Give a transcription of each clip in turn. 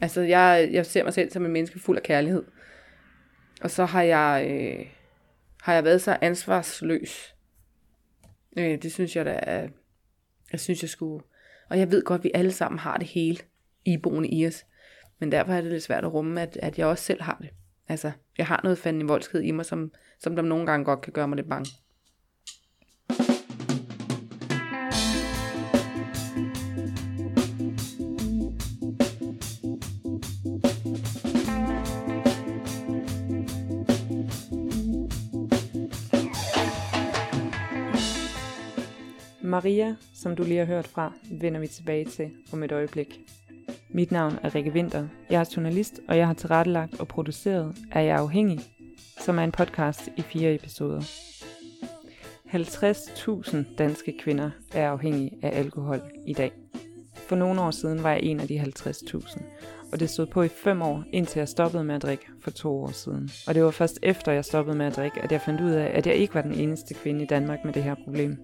Altså, jeg, jeg ser mig selv som en menneske fuld af kærlighed. Og så har jeg, øh, har jeg været så ansvarsløs. Øh, det synes jeg da er, jeg synes jeg skulle, og jeg ved godt, at vi alle sammen har det hele iboende i os. Men derfor er det lidt svært at rumme, at, at jeg også selv har det. Altså, jeg har noget fanden i voldsked i mig, som, som der nogle gange godt kan gøre mig lidt bange. Maria, som du lige har hørt fra, vender vi tilbage til om et øjeblik. Mit navn er Rikke Winter. Jeg er journalist, og jeg har tilrettelagt og produceret Er jeg afhængig, som er en podcast i fire episoder. 50.000 danske kvinder er afhængige af alkohol i dag. For nogle år siden var jeg en af de 50.000, og det stod på i fem år, indtil jeg stoppede med at drikke for to år siden. Og det var først efter jeg stoppede med at drikke, at jeg fandt ud af, at jeg ikke var den eneste kvinde i Danmark med det her problem.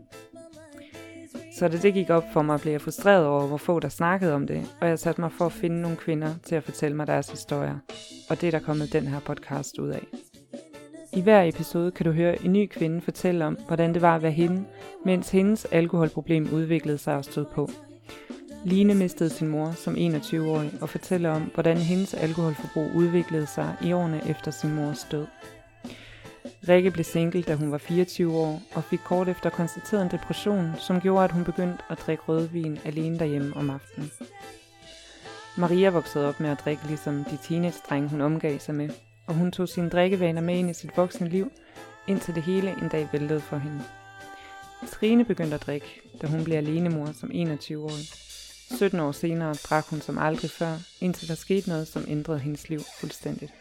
Så da det gik op for mig, blev jeg frustreret over, hvor få der snakkede om det, og jeg satte mig for at finde nogle kvinder til at fortælle mig deres historier. Og det er der kommet den her podcast ud af. I hver episode kan du høre en ny kvinde fortælle om, hvordan det var at være hende, mens hendes alkoholproblem udviklede sig og stod på. Line mistede sin mor som 21-årig og fortæller om, hvordan hendes alkoholforbrug udviklede sig i årene efter sin mors død. Rikke blev single, da hun var 24 år, og fik kort efter konstateret en depression, som gjorde, at hun begyndte at drikke rødvin alene derhjemme om aftenen. Maria voksede op med at drikke ligesom de teenage-drenge, hun omgav sig med, og hun tog sine drikkevaner med ind i sit voksne liv, indtil det hele en dag væltede for hende. Trine begyndte at drikke, da hun blev alenemor som 21-årig. 17 år senere drak hun som aldrig før, indtil der skete noget, som ændrede hendes liv fuldstændigt.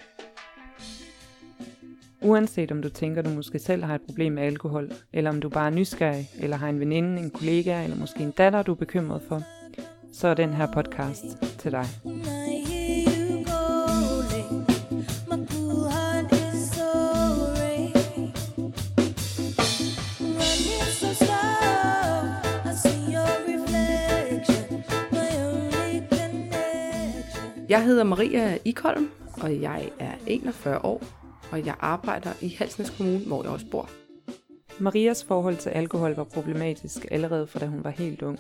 Uanset om du tænker, du måske selv har et problem med alkohol, eller om du bare er nysgerrig, eller har en veninde, en kollega, eller måske en datter, du er bekymret for, så er den her podcast til dig. Jeg hedder Maria Ikholm, og jeg er 41 år og jeg arbejder i Halsnæs Kommune, hvor jeg også bor. Marias forhold til alkohol var problematisk allerede fra da hun var helt ung.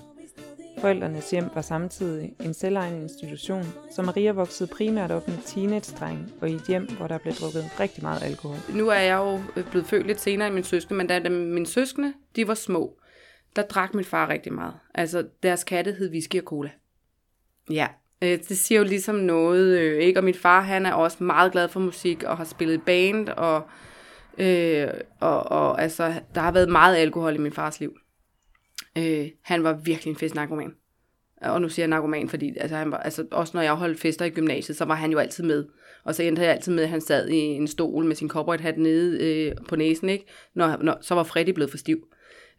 Forældrenes hjem var samtidig en selvejende institution, så Maria voksede primært op med teenage-dreng og i et hjem, hvor der blev drukket rigtig meget alkohol. Nu er jeg jo blevet født lidt senere end min søskende, men da, da mine søskende de var små, der drak min far rigtig meget. Altså deres katte hed whisky og cola. Ja, Øh, det siger jo ligesom noget, øh, ikke? Og min far, han er også meget glad for musik, og har spillet band, og, øh, og, og altså, der har været meget alkohol i min fars liv. Øh, han var virkelig en festnarkoman. Og nu siger jeg narkoman, fordi altså, han var, altså, også når jeg holdt fester i gymnasiet, så var han jo altid med. Og så endte jeg altid med, at han sad i en stol med sin hat nede øh, på næsen, ikke? Når, når, så var Freddy blevet for stiv.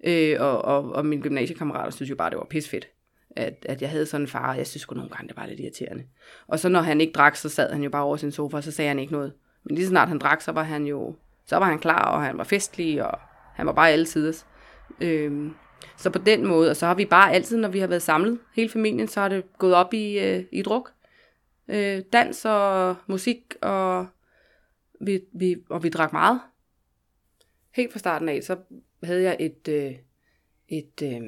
Øh, og, og, og mine gymnasiekammerater synes jo bare, det var pisfedt at, at jeg havde sådan en far, og jeg synes sgu nogle gange, det var lidt irriterende. Og så når han ikke drak, så sad han jo bare over sin sofa, og så sagde han ikke noget. Men lige så snart han drak, så var han jo, så var han klar, og han var festlig, og han var bare altid. Øhm, så på den måde, og så har vi bare altid, når vi har været samlet, hele familien, så har det gået op i, øh, i druk. Øh, dans og musik, og vi, vi, og vi drak meget. Helt fra starten af, så havde jeg et, øh, et, øh,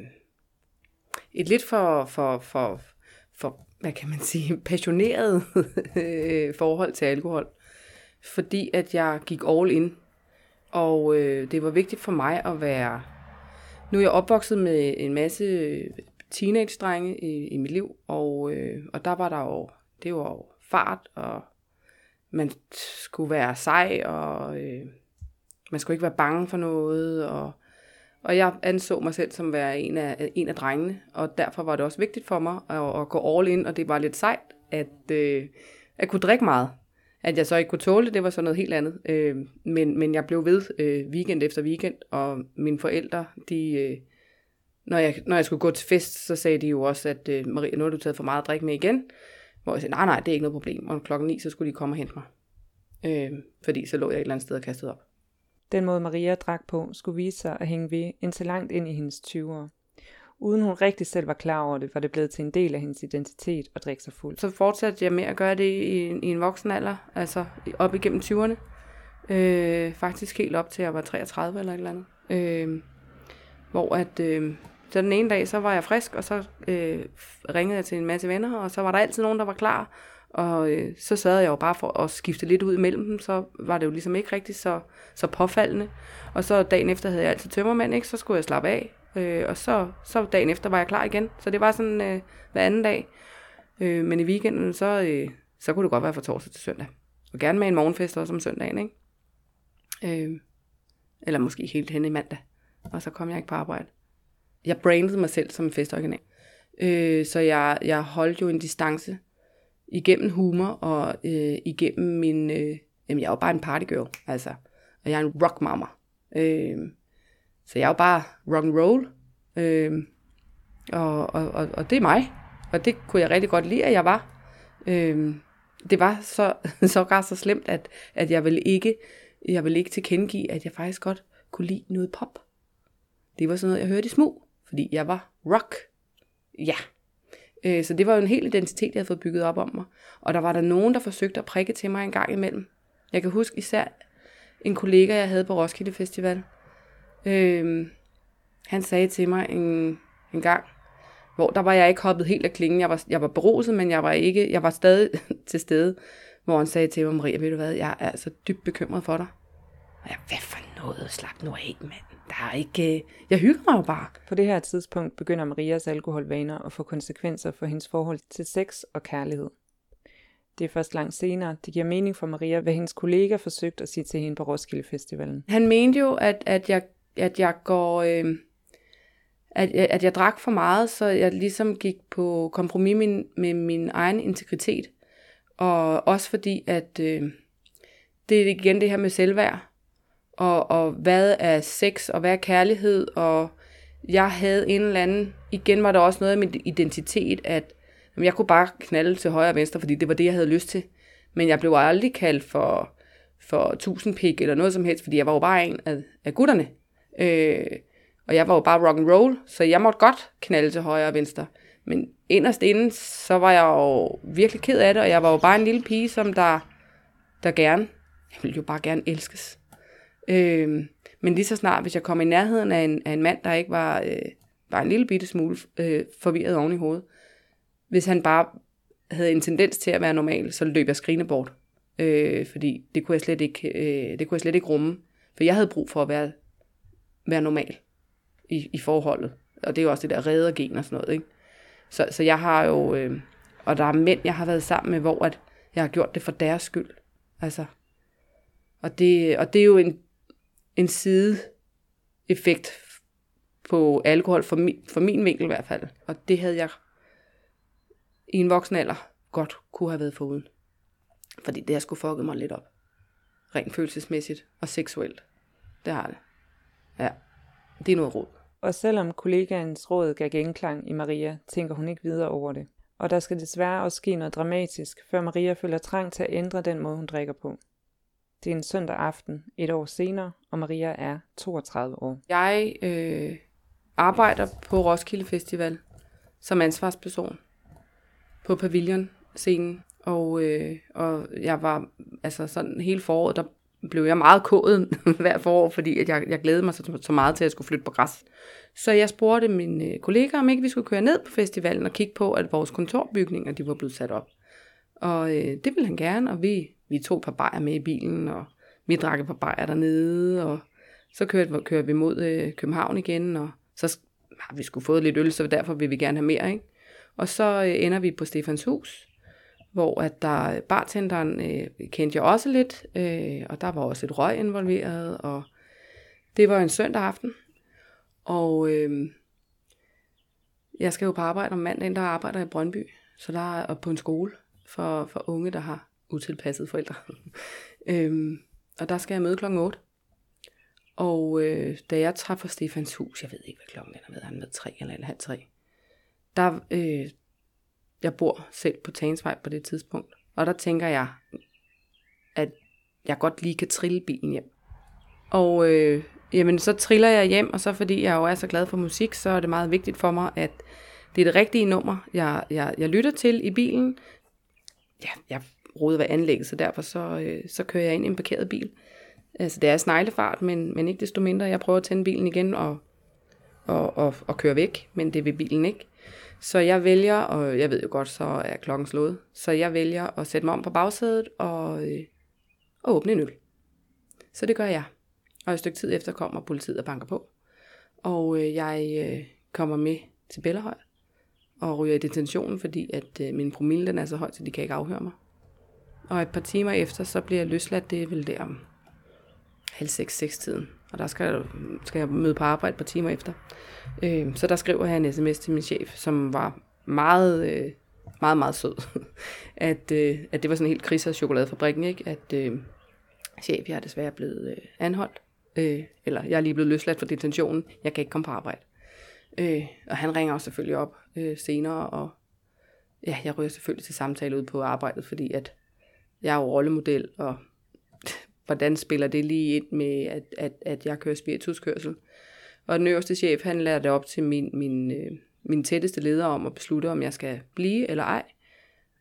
et lidt for, for, for, for hvad kan man sige, passioneret øh, forhold til alkohol. Fordi at jeg gik all in. Og øh, det var vigtigt for mig at være... Nu er jeg opvokset med en masse teenage-drenge i, i mit liv, og, øh, og der var der jo, det var jo fart, og man skulle være sej, og øh, man skulle ikke være bange for noget, og og jeg anså mig selv som at være en af, en af drengene, og derfor var det også vigtigt for mig at, at gå all in, og det var lidt sejt at, øh, at kunne drikke meget. At jeg så ikke kunne tåle det, det var så noget helt andet. Øh, men, men jeg blev ved øh, weekend efter weekend, og mine forældre, de, øh, når, jeg, når jeg skulle gå til fest, så sagde de jo også, at øh, Maria, nu har du taget for meget at drikke med igen. Hvor jeg sagde, nej, nej, det er ikke noget problem. Og klokken 9, så skulle de komme og hente mig. Øh, fordi så lå jeg et eller andet sted og kastede op. Den måde Maria drak på skulle vise sig at hænge ved indtil langt ind i hendes 20'ere. Uden hun rigtig selv var klar over det, var det blevet til en del af hendes identitet at drikke sig fuld. Så fortsatte jeg med at gøre det i, i en voksen alder, altså op igennem 20'erne. Øh, faktisk helt op til jeg var 33 eller et eller andet. Øh, hvor at, øh, så den ene dag, så var jeg frisk, og så øh, ringede jeg til en masse venner, og så var der altid nogen, der var klar. Og øh, så sad jeg jo bare for at skifte lidt ud imellem dem, så var det jo ligesom ikke rigtig så, så påfaldende. Og så dagen efter havde jeg altid tømmermand, ikke? så skulle jeg slappe af. Øh, og så, så dagen efter var jeg klar igen. Så det var sådan øh, hver anden dag. Øh, men i weekenden, så, øh, så kunne det godt være fra torsdag til søndag. Og gerne med en morgenfest også om søndagen, ikke? Øh, eller måske helt hen i mandag. Og så kom jeg ikke på arbejde. Jeg brandede mig selv som en festorganal. Øh, så jeg, jeg holdt jo en distance igennem humor og øh, igennem min... Øh, jamen, jeg er jo bare en partygirl, altså. Og jeg er en rockmama. Øh, så jeg er jo bare rock and roll. Øh, og, og, og, og det er mig. Og det kunne jeg rigtig godt lide, at jeg var. Øh, det var så, så gar så slemt, at, at jeg ville ikke, jeg ville ikke tilkendegive, at jeg faktisk godt kunne lide noget pop. Det var sådan noget, jeg hørte i smug, fordi jeg var rock. Ja. Øh, så det var jo en hel identitet, jeg havde fået bygget op om mig. Og der var der nogen, der forsøgte at prikke til mig en gang imellem. Jeg kan huske især en kollega, jeg havde på Roskilde Festival. Øhm, han sagde til mig en, en gang, hvor der var jeg ikke hoppet helt af klingen. Jeg var, jeg var beruset, men jeg var, ikke, jeg var stadig til stede, hvor han sagde til mig, Maria, ved du hvad, jeg er altså dybt bekymret for dig. Og jeg, hvad for noget? Slap nu af, mand. Der er ikke... Jeg hygger mig jo bare. På det her tidspunkt begynder Marias alkoholvaner at få konsekvenser for hendes forhold til sex og kærlighed. Det er først langt senere, det giver mening for Maria, hvad hendes kollega forsøgte at sige til hende på Roskilde Festivalen. Han mente jo, at, at, jeg, at jeg går... Øh, at, at jeg drak for meget, så jeg ligesom gik på kompromis med, med min egen integritet. Og også fordi, at øh, det er igen det her med selvværd og, og hvad er sex, og hvad er kærlighed, og jeg havde en eller anden, igen var der også noget af min identitet, at jamen, jeg kunne bare knalde til højre og venstre, fordi det var det, jeg havde lyst til. Men jeg blev aldrig kaldt for, for tusindpik eller noget som helst, fordi jeg var jo bare en af, af gutterne. Øh, og jeg var jo bare rock and roll, så jeg måtte godt knalde til højre og venstre. Men inderst inden, så var jeg jo virkelig ked af det, og jeg var jo bare en lille pige, som der, der gerne, jeg ville jo bare gerne elskes. Øh, men lige så snart, hvis jeg kom i nærheden af en, af en mand, der ikke var, øh, var en lille bitte smule øh, forvirret oven i hovedet, hvis han bare havde en tendens til at være normal, så løb jeg skrigende bort. Øh, fordi det kunne, jeg slet ikke, øh, det kunne jeg slet ikke rumme. For jeg havde brug for at være, være normal i, i forholdet. Og det er jo også det der reddergen og sådan noget. Ikke? Så, så jeg har jo... Øh, og der er mænd, jeg har været sammen med, hvor at jeg har gjort det for deres skyld. Altså, og det, og det er jo en, en sideeffekt på alkohol, for min, for min vinkel i hvert fald. Og det havde jeg i en voksen alder godt kunne have været foruden. Fordi det har sgu fucket mig lidt op. Rent følelsesmæssigt og seksuelt. Det har det. Ja, det er noget råd. Og selvom kollegaens råd gav genklang i Maria, tænker hun ikke videre over det. Og der skal desværre også ske noget dramatisk, før Maria føler trang til at ændre den måde, hun drikker på. Det er en søndag aften, et år senere, og Maria er 32 år. Jeg øh, arbejder på Roskilde Festival som ansvarsperson på pavillon-scenen. Og, øh, og jeg var, altså sådan hele foråret, der blev jeg meget kået hver forår, fordi at jeg, jeg glædede mig så, så meget til, at jeg skulle flytte på græs. Så jeg spurgte mine øh, kollegaer, om ikke vi skulle køre ned på festivalen og kigge på, at vores kontorbygninger de var blevet sat op. Og øh, det ville han gerne, og vi vi tog et par bajer med i bilen, og vi drak et par bajer dernede, og så kørte, kørte vi mod øh, København igen, og så har vi skulle fået lidt øl, så derfor vil vi gerne have mere, ikke? Og så øh, ender vi på Stefans hus, hvor at der bartenderen øh, kendte jeg også lidt, øh, og der var også et røg involveret, og det var en søndag aften, og øh, jeg skal jo på arbejde om mandagen, der arbejder i Brøndby, så der er på en skole for, for unge, der har utilpassede forældre. øhm, og der skal jeg møde klokken 8. Og øh, da jeg træffer Stefans hus, jeg ved ikke, hvad klokken er, ved, han med tre eller en halv tre, der, øh, jeg bor selv på Tagensvej på det tidspunkt, og der tænker jeg, at jeg godt lige kan trille bilen hjem. Og øh, jamen så triller jeg hjem, og så fordi jeg jo er så glad for musik, så er det meget vigtigt for mig, at det er det rigtige nummer, jeg, jeg, jeg lytter til i bilen. Ja, jeg rode ved anlægget, så derfor så, øh, så kører jeg ind i en parkeret bil. Altså det er sneglefart, men, men ikke desto mindre. Jeg prøver at tænde bilen igen og, og, og, og køre væk, men det vil bilen ikke. Så jeg vælger, og jeg ved jo godt, så er klokken slået, så jeg vælger at sætte mig om på bagsædet og, øh, og åbne en øl. Så det gør jeg. Og et stykke tid efter kommer politiet og banker på. Og øh, jeg øh, kommer med til Bellerhøj og ryger i detentionen, fordi at øh, min promille den er så høj, så de kan ikke afhøre mig. Og et par timer efter, så bliver jeg løsladt, det er vel der om halv seks, seks tiden. Og der skal jeg, skal jeg møde på arbejde et par timer efter. Øh, så der skriver jeg en sms til min chef, som var meget, øh, meget, meget sød. at, øh, at det var sådan en helt krise af chokoladefabrikken, ikke? At øh, chef, jeg er desværre blevet øh, anholdt. Øh, eller jeg er lige blevet løsladt fra detentionen. Jeg kan ikke komme på arbejde. Øh, og han ringer også selvfølgelig op øh, senere, og ja, jeg ryger selvfølgelig til samtale ud på arbejdet, fordi at jeg er jo rollemodel, og hvordan spiller det lige ind med, at, at, at jeg kører spirituskørsel. Og den øverste chef, han lader det op til min, min, øh, min tætteste leder om at beslutte, om jeg skal blive eller ej.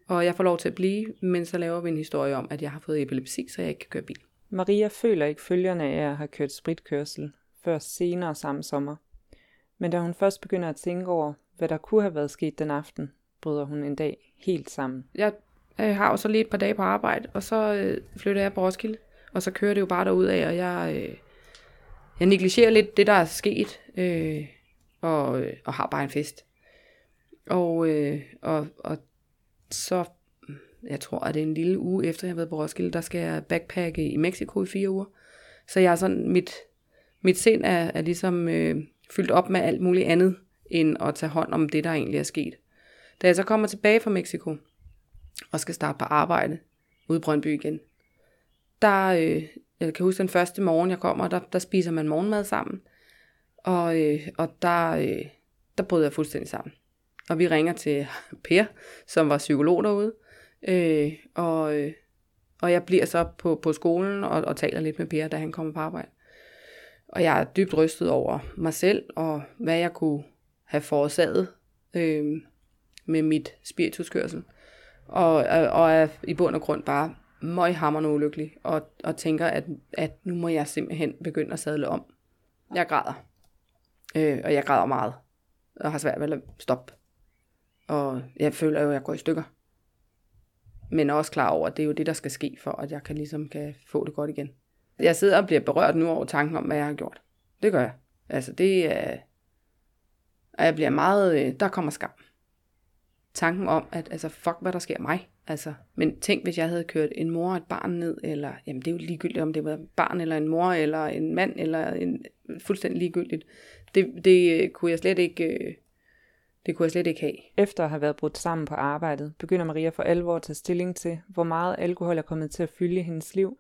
Og jeg får lov til at blive, men så laver vi en historie om, at jeg har fået epilepsi, så jeg ikke kan køre bil. Maria føler ikke følgerne af at have kørt spritkørsel før senere samme sommer. Men da hun først begynder at tænke over, hvad der kunne have været sket den aften, bryder hun en dag helt sammen. Jeg jeg har jo så lige et par dage på arbejde, og så øh, flytter jeg på Roskilde. Og så kører det jo bare derud af, og jeg, øh, jeg negligerer lidt det, der er sket, øh, og, øh, og har bare en fest. Og, øh, og, og så, jeg tror, at det er en lille uge efter, jeg har været på Roskilde, der skal jeg backpacke i Mexico i fire uger. Så jeg er sådan, mit, mit sind er, er ligesom øh, fyldt op med alt muligt andet, end at tage hånd om det, der egentlig er sket. Da jeg så kommer tilbage fra Mexico, og skal starte på arbejde ude i Brøndby igen, der, øh, jeg kan huske den første morgen, jeg kommer, der, der spiser man morgenmad sammen. Og, øh, og der, øh, der bryder jeg fuldstændig sammen. Og vi ringer til Per, som var psykolog derude. Øh, og, øh, og jeg bliver så på, på skolen og, og taler lidt med Per, da han kommer på arbejde. Og jeg er dybt rystet over mig selv, og hvad jeg kunne have forårsaget øh, med mit spirituskørsel. Og, og, og er i bund og grund bare møghammerende ulykkelig, og, og tænker, at, at nu må jeg simpelthen begynde at sadle om. Jeg græder. Øh, og jeg græder meget. Og har svært ved at stoppe. Og jeg føler jo, at jeg går i stykker. Men også klar over, at det er jo det, der skal ske, for at jeg kan ligesom kan få det godt igen. Jeg sidder og bliver berørt nu over tanken om, hvad jeg har gjort. Det gør jeg. Altså det er... Og jeg bliver meget... Øh, der kommer skam. Tanken om, at altså fuck, hvad der sker mig. Altså, men tænk, hvis jeg havde kørt en mor og et barn ned, eller, jamen det er jo ligegyldigt, om det var et barn, eller en mor, eller en mand, eller en, fuldstændig ligegyldigt. Det, det øh, kunne jeg slet ikke, øh, det kunne jeg slet ikke have. Efter at have været brudt sammen på arbejdet, begynder Maria for alvor at tage stilling til, hvor meget alkohol er kommet til at fylde i hendes liv,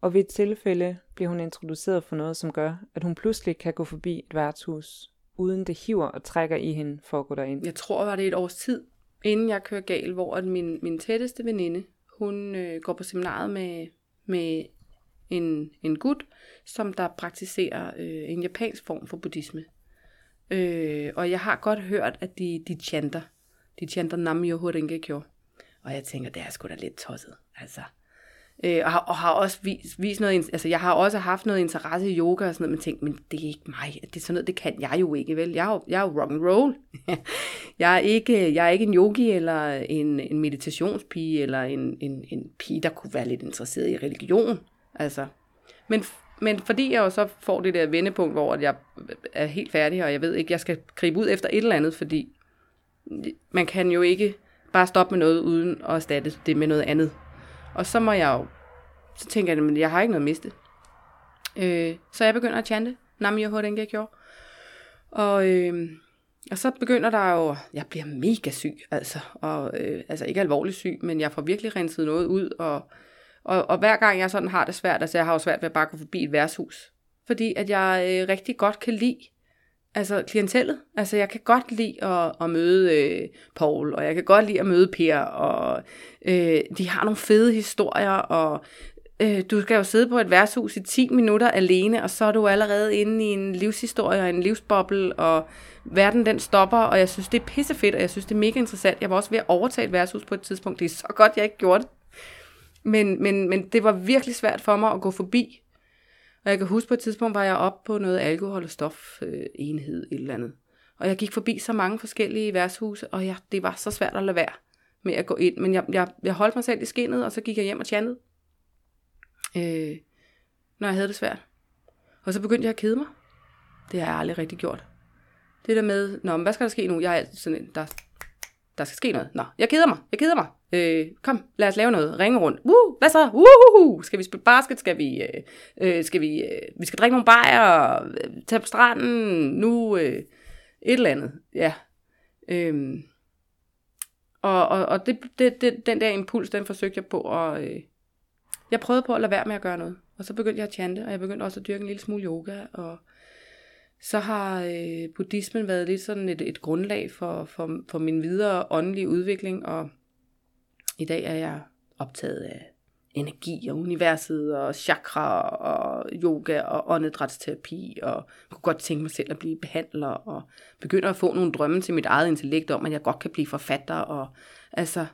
og ved et tilfælde bliver hun introduceret for noget, som gør, at hun pludselig kan gå forbi et værtshus, uden det hiver og trækker i hende for at gå derind. Jeg tror, var det et års tid, inden jeg kører gal, hvor at min, min tætteste veninde, hun øh, går på seminaret med, med en, en gut, som der praktiserer øh, en japansk form for buddhisme. Øh, og jeg har godt hørt, at de, de chanter. De chanter Nam-myoho Renge-kyo. Og jeg tænker, det er sgu da lidt tosset. Altså, Øh, og, har, og har også vist, vist noget, altså jeg har også haft noget interesse i yoga og sådan noget, men tænkt, men det er ikke mig, det er sådan noget, det kan jeg jo ikke, vel? Jeg er jo, jeg er jo rock and roll. jeg, er ikke, jeg er ikke en yogi eller en, en meditationspige eller en, en, en pige, der kunne være lidt interesseret i religion. Altså, men, men fordi jeg jo så får det der vendepunkt, hvor jeg er helt færdig, og jeg ved ikke, jeg skal gribe ud efter et eller andet, fordi man kan jo ikke bare stoppe med noget, uden at erstatte det med noget andet. Og så må jeg jo, så tænker jeg, at jeg har ikke noget at miste. Øh, så jeg begynder at chante, Nam Yo den jeg gjorde. Og, øh, og så begynder der jo, jeg bliver mega syg, altså, og, øh, altså ikke alvorligt syg, men jeg får virkelig renset noget ud, og, og, og hver gang jeg sådan har det svært, altså jeg har jo svært ved at bare gå forbi et værtshus, fordi at jeg øh, rigtig godt kan lide altså klientellet. Altså jeg kan godt lide at, at møde øh, Paul, og jeg kan godt lide at møde Per, og øh, de har nogle fede historier, og øh, du skal jo sidde på et værtshus i 10 minutter alene, og så er du allerede inde i en livshistorie og en livsboble, og verden den stopper, og jeg synes, det er pissefedt, og jeg synes, det er mega interessant. Jeg var også ved at overtage et værtshus på et tidspunkt. Det er så godt, jeg ikke gjorde det. Men, men, men det var virkelig svært for mig at gå forbi. Og jeg kan huske på et tidspunkt, var jeg oppe på noget alkohol- og stofenhed, et eller andet. Og jeg gik forbi så mange forskellige værtshuse, og jeg, det var så svært at lade være med at gå ind. Men jeg, jeg, jeg holdt mig selv i skinnet, og så gik jeg hjem og tjantede. Øh, når jeg havde det svært. Og så begyndte jeg at kede mig. Det har jeg aldrig rigtig gjort. Det der med, Nå, men hvad skal der ske nu? Jeg er altid sådan en, der, der skal ske noget. Nå, jeg keder mig, jeg keder mig. Øh, kom, lad os lave noget. Ringe rundt. Uh, hvad så? Uh. Skal vi spille basket? Skal vi, øh, øh, skal vi, øh, vi skal drikke nogle bajer og øh, tage på stranden nu? Øh, et eller andet, ja. Øhm, og og, og det, det, det, den der impuls, den forsøgte jeg på at... Øh, jeg prøvede på at lade være med at gøre noget. Og så begyndte jeg at chante, og jeg begyndte også at dyrke en lille smule yoga. Og så har øh, buddhismen været lidt sådan et, et grundlag for, for, for min videre åndelige udvikling. Og i dag er jeg optaget af energi og universet og chakra og yoga og åndedrætsterapi og kunne godt tænke mig selv at blive behandler og begynder at få nogle drømme til mit eget intellekt om, at jeg godt kan blive forfatter og altså,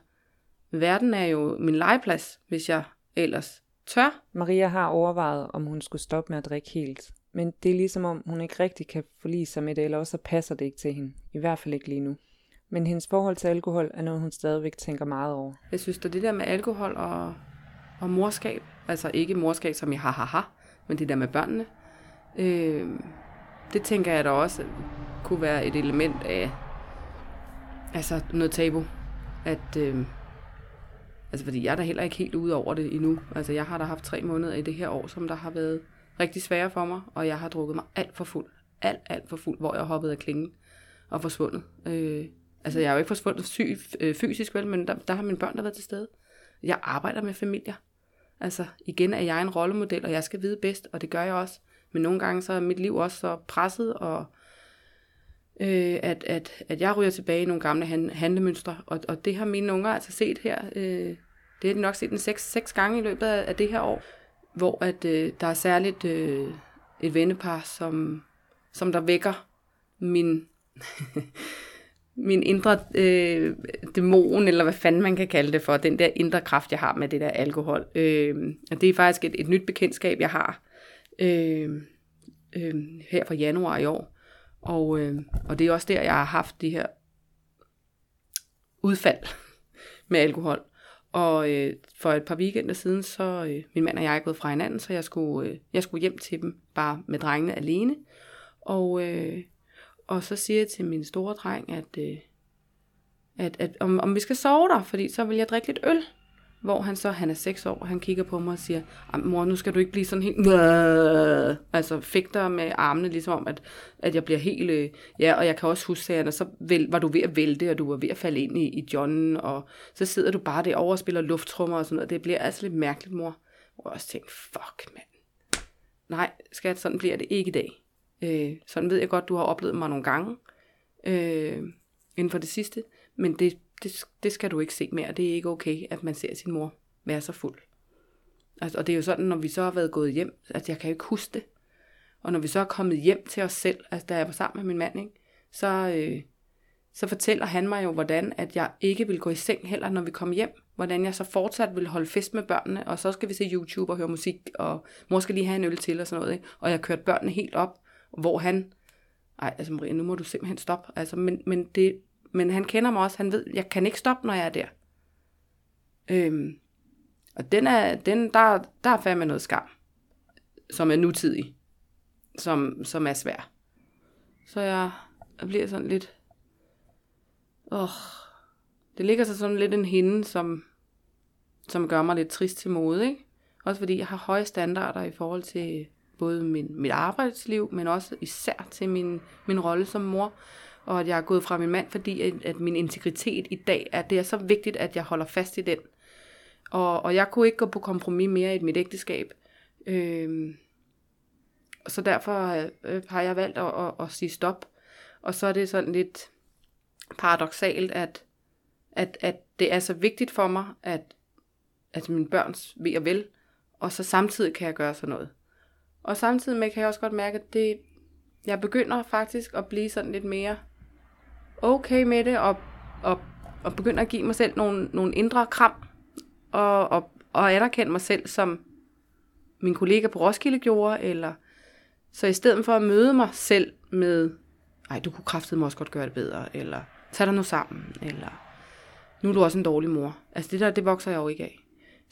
verden er jo min legeplads, hvis jeg ellers tør. Maria har overvejet, om hun skulle stoppe med at drikke helt, men det er ligesom om, hun ikke rigtig kan forlige sig med det, eller også passer det ikke til hende. I hvert fald ikke lige nu. Men hendes forhold til alkohol er noget, hun stadigvæk tænker meget over. Jeg synes, da, det der med alkohol og og morskab. Altså ikke morskab som i ha ha ha, men det der med børnene. Øh, det tænker jeg da også kunne være et element af altså noget tabu. At, øh, altså fordi jeg er da heller ikke helt ude over det endnu. Altså jeg har da haft tre måneder i det her år, som der har været rigtig svære for mig, og jeg har drukket mig alt for fuld. Alt, alt for fuld, hvor jeg hoppede af klingen og forsvundet. Øh, altså jeg er jo ikke forsvundet syg, øh, fysisk vel, men der, der har mine børn der været til stede. Jeg arbejder med familier. Altså igen er jeg en rollemodel, og jeg skal vide bedst, og det gør jeg også. Men nogle gange så er mit liv også så presset, og øh, at, at, at jeg ryger tilbage i nogle gamle handlemønstre. Og, og det har mine unger altså set her. Øh, det har de nok set en seks, seks gange i løbet af, af det her år. Hvor at øh, der er særligt øh, et vennepar, som, som der vækker min min indre øh, dæmon, eller hvad fanden man kan kalde det for, den der indre kraft, jeg har med det der alkohol. Øh, og det er faktisk et, et nyt bekendtskab, jeg har øh, øh, her fra januar i år. Og, øh, og det er også der, jeg har haft de her udfald med alkohol. Og øh, for et par weekender siden, så øh, min mand og jeg er gået fra hinanden, så jeg skulle, øh, jeg skulle hjem til dem, bare med drengene alene. Og, øh, og så siger jeg til min store dreng, at, øh, at, at om, om vi skal sove der, fordi så vil jeg drikke lidt øl. Hvor han så, han er 6 år, han kigger på mig og siger, mor, nu skal du ikke blive sådan helt, Bæh! altså fægter med armene, ligesom om, at, at jeg bliver helt, øh, ja, og jeg kan også huske, at så vel, var du ved at vælte, og du var ved at falde ind i, i John, og så sidder du bare derovre og spiller lufttrummer og sådan noget. Det bliver altså lidt mærkeligt, mor. Og jeg også tænkte, fuck, mand. Nej, skat, sådan bliver det ikke i dag. Øh, sådan ved jeg godt, du har oplevet mig nogle gange øh, inden for det sidste, men det, det, det skal du ikke se mere. Det er ikke okay, at man ser sin mor være så fuld. Altså, og det er jo sådan, når vi så har været gået hjem, altså jeg kan jo ikke huske det. Og når vi så er kommet hjem til os selv, altså da jeg var sammen med min mand, ikke, så, øh, så fortæller han mig jo, hvordan at jeg ikke vil gå i seng heller, når vi kom hjem. Hvordan jeg så fortsat vil holde fest med børnene, og så skal vi se YouTube og høre musik, og mor skal lige have en øl til og sådan noget. Ikke? Og jeg kørte børnene helt op, hvor han, ej, altså Maria, nu må du simpelthen stoppe. Altså, men, men, det, men han kender mig også, han ved, jeg kan ikke stoppe, når jeg er der. Øhm, og den er, den, der, der er fandme noget skam, som er nutidig, som, som er svær. Så jeg, jeg bliver sådan lidt, åh, det ligger så sådan lidt en hende, som, som gør mig lidt trist til mode, ikke? Også fordi jeg har høje standarder i forhold til både min, mit arbejdsliv, men også især til min, min rolle som mor. Og at jeg er gået fra min mand, fordi at, at min integritet i dag er, det er så vigtigt, at jeg holder fast i den. Og, og jeg kunne ikke gå på kompromis mere i mit ægteskab. Øhm, så derfor øh, har jeg valgt at, at, at sige stop. Og så er det sådan lidt paradoxalt, at, at, at det er så vigtigt for mig, at, at mine børns ved og vel, og så samtidig kan jeg gøre sådan noget. Og samtidig med kan jeg også godt mærke, at det, jeg begynder faktisk at blive sådan lidt mere okay med det, og, og, og begynder at give mig selv nogle, nogle indre kram, og, og, og anerkende mig selv, som min kollega på Roskilde gjorde, eller så i stedet for at møde mig selv med, ej, du kunne kraftedeme også godt gøre det bedre, eller tag dig nu sammen, eller nu er du også en dårlig mor. Altså det der, det vokser jeg jo ikke af.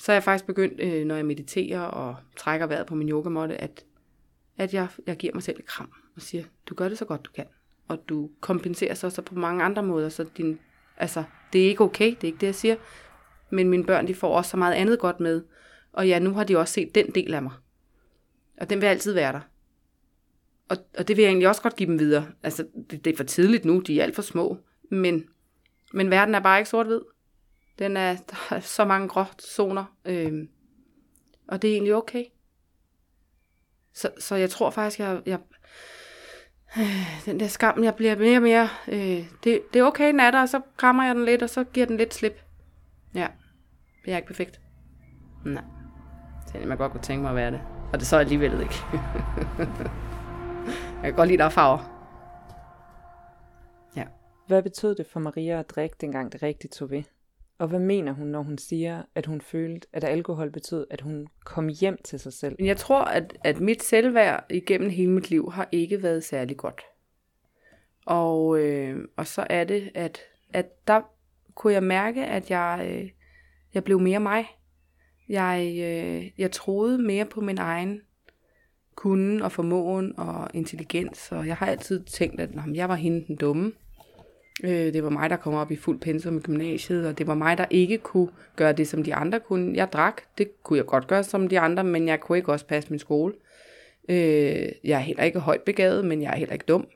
Så er jeg faktisk begyndt, øh, når jeg mediterer og trækker vejret på min yogamåtte, at, at jeg, jeg giver mig selv et kram og siger, du gør det så godt du kan. Og du kompenserer så, så på mange andre måder, så din, altså, det er ikke okay, det er ikke det, jeg siger. Men mine børn, de får også så meget andet godt med. Og ja, nu har de også set den del af mig. Og den vil altid være der. Og, og det vil jeg egentlig også godt give dem videre. Altså, det, det er for tidligt nu, de er alt for små. Men, men verden er bare ikke sort-hvid. Den er, der er så mange grå zoner. øh, og det er egentlig okay. Så, så jeg tror faktisk, jeg, jeg øh, den der skam, jeg bliver mere og mere, øh, det, det er okay, den er der, og så krammer jeg den lidt, og så giver den lidt slip. Ja, jeg er ikke perfekt. Nej. Så man godt kunne tænke mig at være det. Og det så alligevel ikke. jeg kan godt lide, der er farver. Ja. Hvad betød det for Maria at drikke, dengang det rigtigt tog ved? Og hvad mener hun, når hun siger, at hun følte, at alkohol betød, at hun kom hjem til sig selv? Jeg tror, at, at mit selvværd igennem hele mit liv har ikke været særlig godt. Og, øh, og så er det, at, at der kunne jeg mærke, at jeg, øh, jeg blev mere mig. Jeg, øh, jeg troede mere på min egen kunden og formåen og intelligens, og jeg har altid tænkt, at jamen, jeg var hende den dumme. Øh, det var mig, der kom op i fuld pensum i gymnasiet, og det var mig, der ikke kunne gøre det, som de andre kunne. Jeg drak, det kunne jeg godt gøre som de andre, men jeg kunne ikke også passe min skole. Øh, jeg er heller ikke højt begavet, men jeg er heller ikke dum.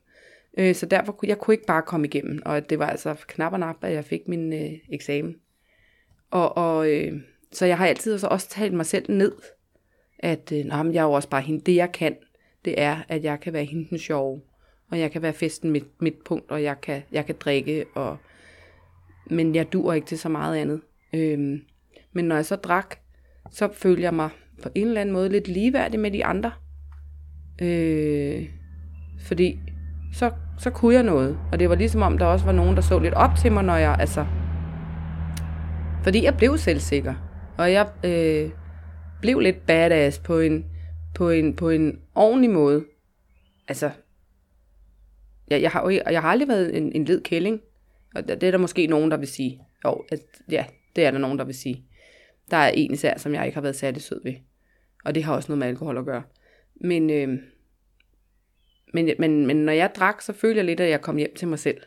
Øh, så derfor kunne jeg kunne ikke bare komme igennem, og det var altså knap og nap, at jeg fik min øh, eksamen. Og, og øh, så jeg har altid også, også talt mig selv ned, at øh, jeg er jo også bare hende. Det jeg kan, det er, at jeg kan være hende den sjove og jeg kan være festen mit, mit punkt, og jeg kan, jeg kan drikke, og, men jeg dur ikke til så meget andet. Øhm, men når jeg så drak, så følte jeg mig på en eller anden måde lidt ligeværdig med de andre. Øh, fordi så, så kunne jeg noget. Og det var ligesom om, der også var nogen, der så lidt op til mig, når jeg, altså... Fordi jeg blev selvsikker. Og jeg øh, blev lidt badass på en, på en, på en ordentlig måde. Altså, jeg, jeg, har, jeg har aldrig været en, en led kælling. Og det er der måske nogen, der vil sige. Jo, at, ja, det er der nogen, der vil sige. Der er en især, som jeg ikke har været særlig sød ved. Og det har også noget med alkohol at gøre. Men, øh, men, men, men når jeg drak, så følte jeg lidt, at jeg kom hjem til mig selv.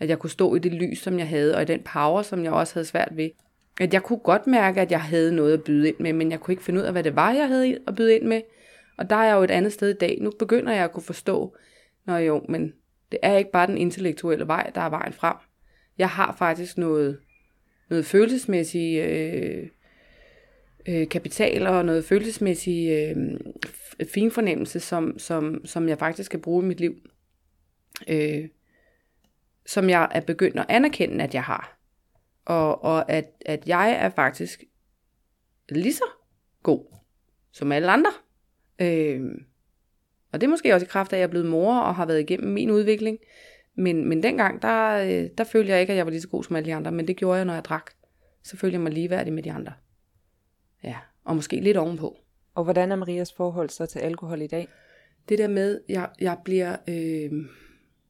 At jeg kunne stå i det lys, som jeg havde, og i den power, som jeg også havde svært ved. At jeg kunne godt mærke, at jeg havde noget at byde ind med, men jeg kunne ikke finde ud af, hvad det var, jeg havde at byde ind med. Og der er jeg jo et andet sted i dag. Nu begynder jeg at kunne forstå, Nå jo, men det er ikke bare den intellektuelle vej, der er vejen frem. Jeg har faktisk noget, noget følelsesmæssig øh, øh, kapital og noget følelsesmæssig øh, finfornemmelse, som, som, som jeg faktisk skal bruge i mit liv. Øh, som jeg er begyndt at anerkende, at jeg har. Og, og at, at jeg er faktisk lige så god som alle andre. Øh, og det er måske også i kraft af, at jeg er blevet mor og har været igennem min udvikling. Men, men dengang, der, øh, der følte jeg ikke, at jeg var lige så god som alle de andre. Men det gjorde jeg, når jeg drak. Så følte jeg mig ligeværdig med de andre. Ja, og måske lidt ovenpå. Og hvordan er Marias forhold så til alkohol i dag? Det der med, jeg, jeg bliver... Øh,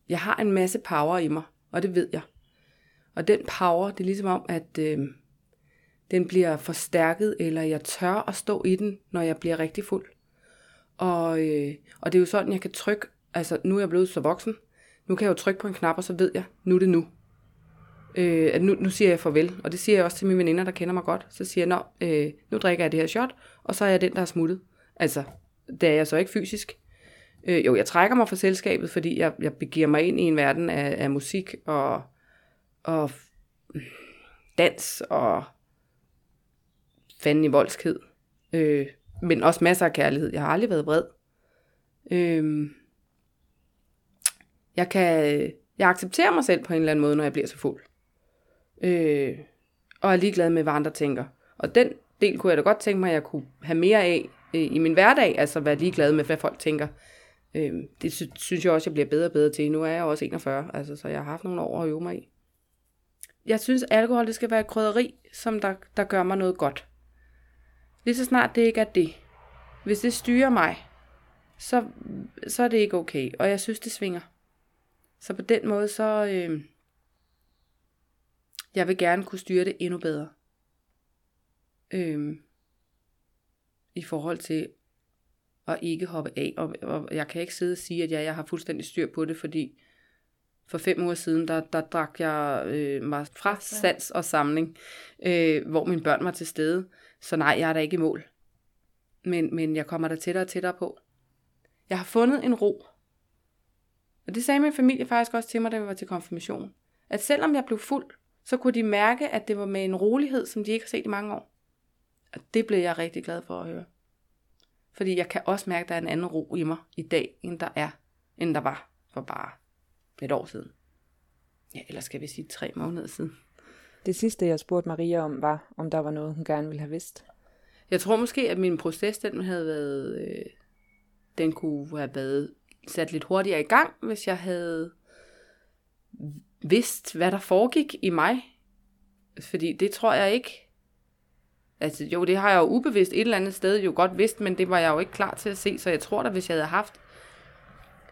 jeg har en masse power i mig, og det ved jeg. Og den power, det er ligesom om, at øh, den bliver forstærket, eller jeg tør at stå i den, når jeg bliver rigtig fuld. Og, øh, og det er jo sådan, jeg kan trykke, altså nu er jeg blevet så voksen, nu kan jeg jo trykke på en knap, og så ved jeg, nu er det nu. Øh, at nu, nu siger jeg farvel, og det siger jeg også til mine veninder, der kender mig godt. Så siger jeg, Nå, øh, nu drikker jeg det her shot, og så er jeg den, der er smuttet. Altså, det er jeg så ikke fysisk. Øh, jo, jeg trækker mig fra selskabet, fordi jeg, jeg begiver mig ind i en verden af, af musik og, og dans og fanden i voldsked. Øh, men også masser af kærlighed. Jeg har aldrig været vred. Øhm, jeg kan, jeg accepterer mig selv på en eller anden måde, når jeg bliver så fuld. Øh, og er ligeglad med, hvad andre tænker. Og den, del kunne jeg da godt tænke mig, at jeg kunne have mere af øh, i min hverdag, altså være ligeglad med, hvad folk tænker. Øh, det sy- synes jeg også, jeg bliver bedre og bedre til. Nu er jeg også 41, altså, så jeg har haft nogle år at øve mig i. Jeg synes, alkohol det skal være et krydderi, som der, der gør mig noget godt. Lige så snart det ikke er det. Hvis det styrer mig, så, så er det ikke okay. Og jeg synes, det svinger. Så på den måde, så... Øh, jeg vil gerne kunne styre det endnu bedre. Øh, I forhold til at ikke hoppe af. Og, og jeg kan ikke sidde og sige, at jeg, jeg har fuldstændig styr på det, fordi for fem uger siden, der, der drak jeg øh, mig fra sans og samling, øh, hvor mine børn var til stede. Så nej, jeg er da ikke i mål. Men, men jeg kommer der tættere og tættere på. Jeg har fundet en ro. Og det sagde min familie faktisk også til mig, da vi var til konfirmation. At selvom jeg blev fuld, så kunne de mærke, at det var med en rolighed, som de ikke har set i mange år. Og det blev jeg rigtig glad for at høre. Fordi jeg kan også mærke, at der er en anden ro i mig i dag, end der er, end der var for bare et år siden. Ja, eller skal vi sige tre måneder siden. Det sidste, jeg spurgte Maria om, var, om der var noget, hun gerne ville have vidst. Jeg tror måske, at min proces, den havde været, øh, den kunne have været sat lidt hurtigere i gang, hvis jeg havde vidst, hvad der foregik i mig. Fordi det tror jeg ikke. Altså jo, det har jeg jo ubevidst et eller andet sted jo godt vidst, men det var jeg jo ikke klar til at se, så jeg tror da, hvis jeg havde haft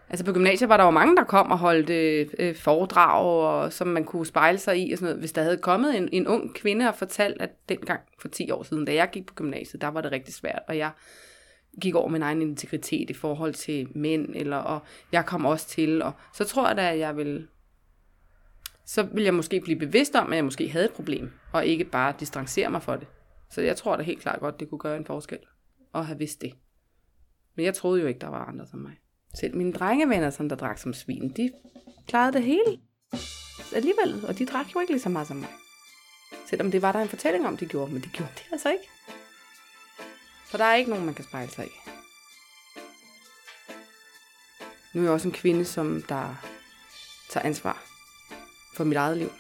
Altså på gymnasiet var der jo mange, der kom og holdt øh, øh, foredrag, og, som man kunne spejle sig i. Og sådan noget. Hvis der havde kommet en, en ung kvinde og fortalt, at dengang for 10 år siden, da jeg gik på gymnasiet, der var det rigtig svært, og jeg gik over min egen integritet i forhold til mænd, eller, og jeg kom også til, og så tror jeg da, at jeg vil, så vil jeg måske blive bevidst om, at jeg måske havde et problem, og ikke bare distancere mig for det. Så jeg tror da helt klart godt, det kunne gøre en forskel, at have vidst det. Men jeg troede jo ikke, der var andre som mig. Selv mine drengevenner, som der drak som svin, de klarede det hele alligevel, og de drak jo ikke lige så meget som mig. Selvom det var der en fortælling om, de gjorde, men det gjorde de altså ikke. For der er ikke nogen, man kan spejle sig i. Nu er jeg også en kvinde, som der tager ansvar for mit eget liv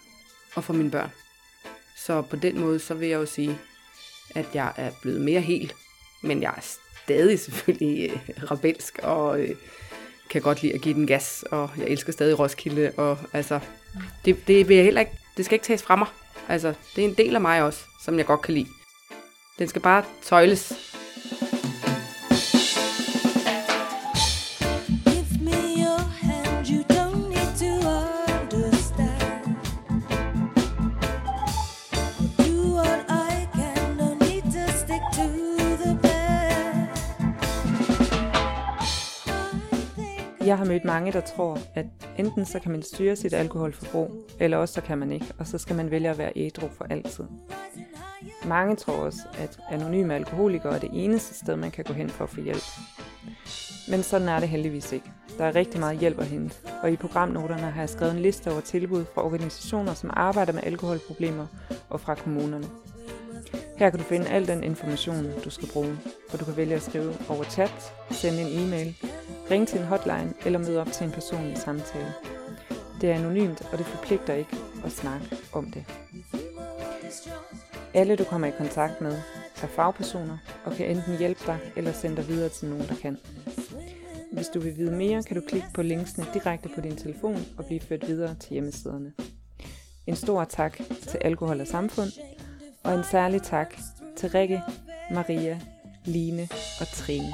og for mine børn. Så på den måde, så vil jeg jo sige, at jeg er blevet mere hel. men jeg er stadig selvfølgelig øh, rebelsk og øh, kan godt lide at give den gas, og jeg elsker stadig Roskilde, og altså, det, det vil jeg heller ikke, det skal ikke tages fra mig. Altså, det er en del af mig også, som jeg godt kan lide. Den skal bare tøjles Jeg har mødt mange, der tror, at enten så kan man styre sit alkoholforbrug, eller også så kan man ikke, og så skal man vælge at være ædru for altid. Mange tror også, at anonyme alkoholikere er det eneste sted, man kan gå hen for at få hjælp. Men sådan er det heldigvis ikke. Der er rigtig meget hjælp at hente, og i programnoterne har jeg skrevet en liste over tilbud fra organisationer, som arbejder med alkoholproblemer og fra kommunerne. Her kan du finde al den information, du skal bruge, og du kan vælge at skrive over chat, sende en e-mail ringe til en hotline eller møde op til en personlig samtale. Det er anonymt, og det forpligter ikke at snakke om det. Alle du kommer i kontakt med er fagpersoner og kan enten hjælpe dig eller sende dig videre til nogen, der kan. Hvis du vil vide mere, kan du klikke på linksene direkte på din telefon og blive ført videre til hjemmesiderne. En stor tak til Alkohol og Samfund, og en særlig tak til Rikke, Maria, Line og Trine.